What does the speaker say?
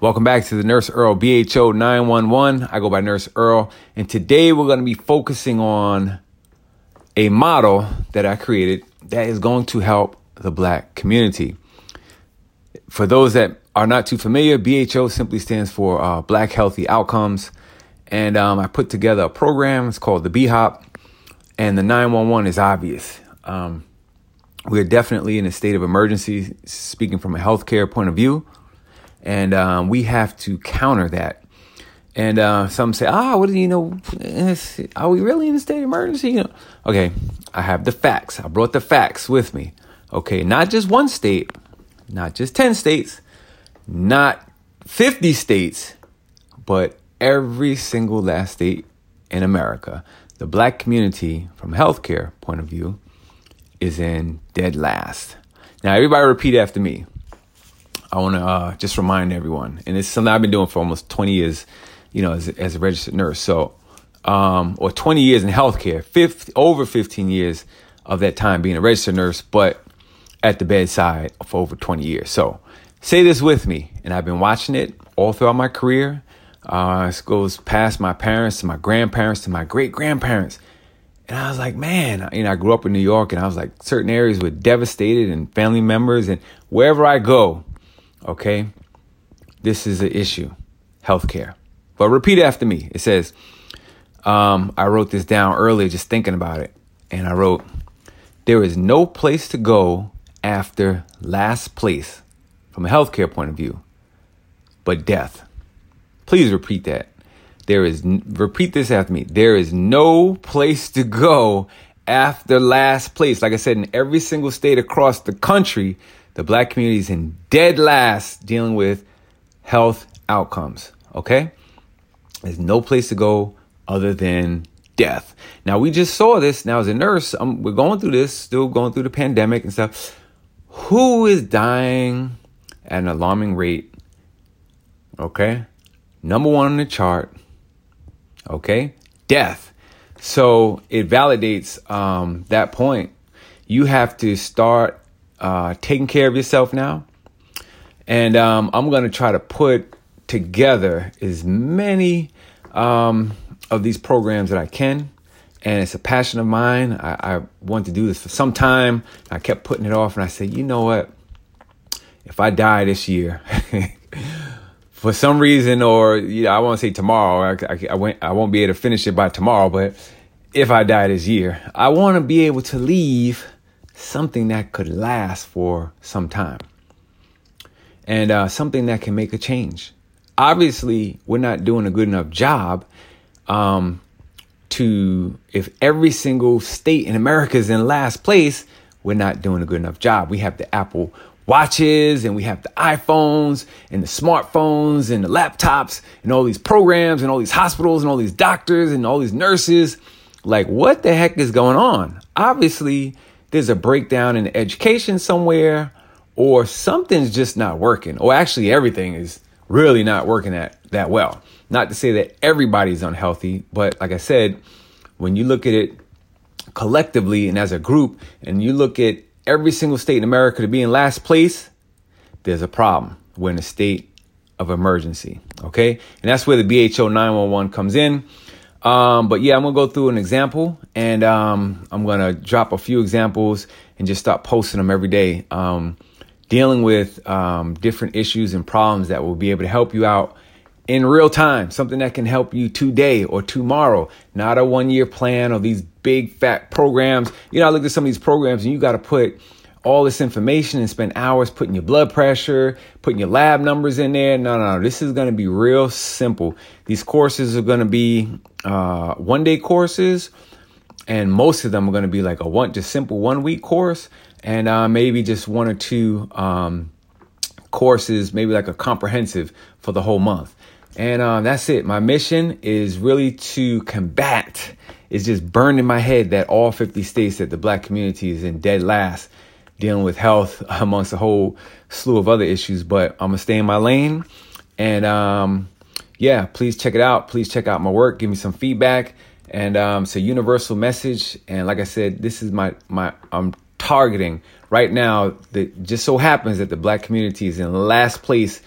Welcome back to the Nurse Earl BHO 911. I go by Nurse Earl, and today we're going to be focusing on a model that I created that is going to help the black community. For those that are not too familiar, BHO simply stands for uh, Black Healthy Outcomes. And um, I put together a program. It's called the BHOP, and the 911 is obvious. Um, we're definitely in a state of emergency, speaking from a healthcare point of view and um, we have to counter that. And uh, some say, "Ah, what do you know? Are we really in a state of emergency?" You know, okay. I have the facts. I brought the facts with me. Okay, not just one state, not just ten states, not fifty states, but every single last state in America. The black community, from healthcare point of view, is in dead last. Now, everybody repeat after me. I want to uh, just remind everyone, and it's something I've been doing for almost 20 years, you know, as, as a registered nurse. So, um, or 20 years in healthcare, 50, over 15 years of that time being a registered nurse, but at the bedside for over 20 years. So, say this with me, and I've been watching it all throughout my career. Uh, it goes past my parents to my grandparents to my great grandparents. And I was like, man, you know, I grew up in New York and I was like, certain areas were devastated and family members. And wherever I go, Okay? This is an issue healthcare. But repeat after me. It says, um, I wrote this down earlier just thinking about it. And I wrote, There is no place to go after last place from a healthcare point of view but death. Please repeat that. There is, repeat this after me. There is no place to go after last place. Like I said, in every single state across the country, the black community is in dead last dealing with health outcomes. Okay? There's no place to go other than death. Now, we just saw this. Now, as a nurse, um, we're going through this, still going through the pandemic and stuff. Who is dying at an alarming rate? Okay? Number one on the chart. Okay? Death. So it validates um, that point. You have to start uh, taking care of yourself now. And um, I'm going to try to put together as many um, of these programs that I can. And it's a passion of mine. I, I want to do this for some time. I kept putting it off, and I said, you know what? If I die this year, for some reason, or you know, I won't say tomorrow. I, I, I, won't, I won't be able to finish it by tomorrow. But if I die this year, I want to be able to leave something that could last for some time and uh, something that can make a change. Obviously, we're not doing a good enough job um, to, if every single state in America is in last place, we're not doing a good enough job. We have the Apple watches and we have the iPhones and the smartphones and the laptops and all these programs and all these hospitals and all these doctors and all these nurses. Like, what the heck is going on? Obviously, there's a breakdown in education somewhere, or something's just not working, or actually everything is really not working that, that well. Not to say that everybody's unhealthy, but like I said, when you look at it collectively and as a group, and you look at every single state in America to be in last place, there's a problem. We're in a state of emergency. Okay. And that's where the BHO 911 comes in. Um, but yeah, I'm gonna go through an example, and um, I'm gonna drop a few examples and just start posting them every day, um, dealing with um, different issues and problems that will be able to help you out in real time. Something that can help you today or tomorrow, not a one year plan or these big fat programs. You know, I look at some of these programs, and you got to put all this information and spend hours putting your blood pressure, putting your lab numbers in there. No, no. This is going to be real simple. These courses are going to be uh, one day courses, and most of them are going to be like a one, just simple one week course, and uh, maybe just one or two um, courses, maybe like a comprehensive for the whole month. And uh, that's it. My mission is really to combat. It's just burned in my head that all 50 states that the black community is in dead last dealing with health amongst a whole slew of other issues. But I'm gonna stay in my lane, and um, yeah, please check it out. Please check out my work. Give me some feedback, and um, it's a universal message. And like I said, this is my my I'm targeting right now. That just so happens that the black community is in last place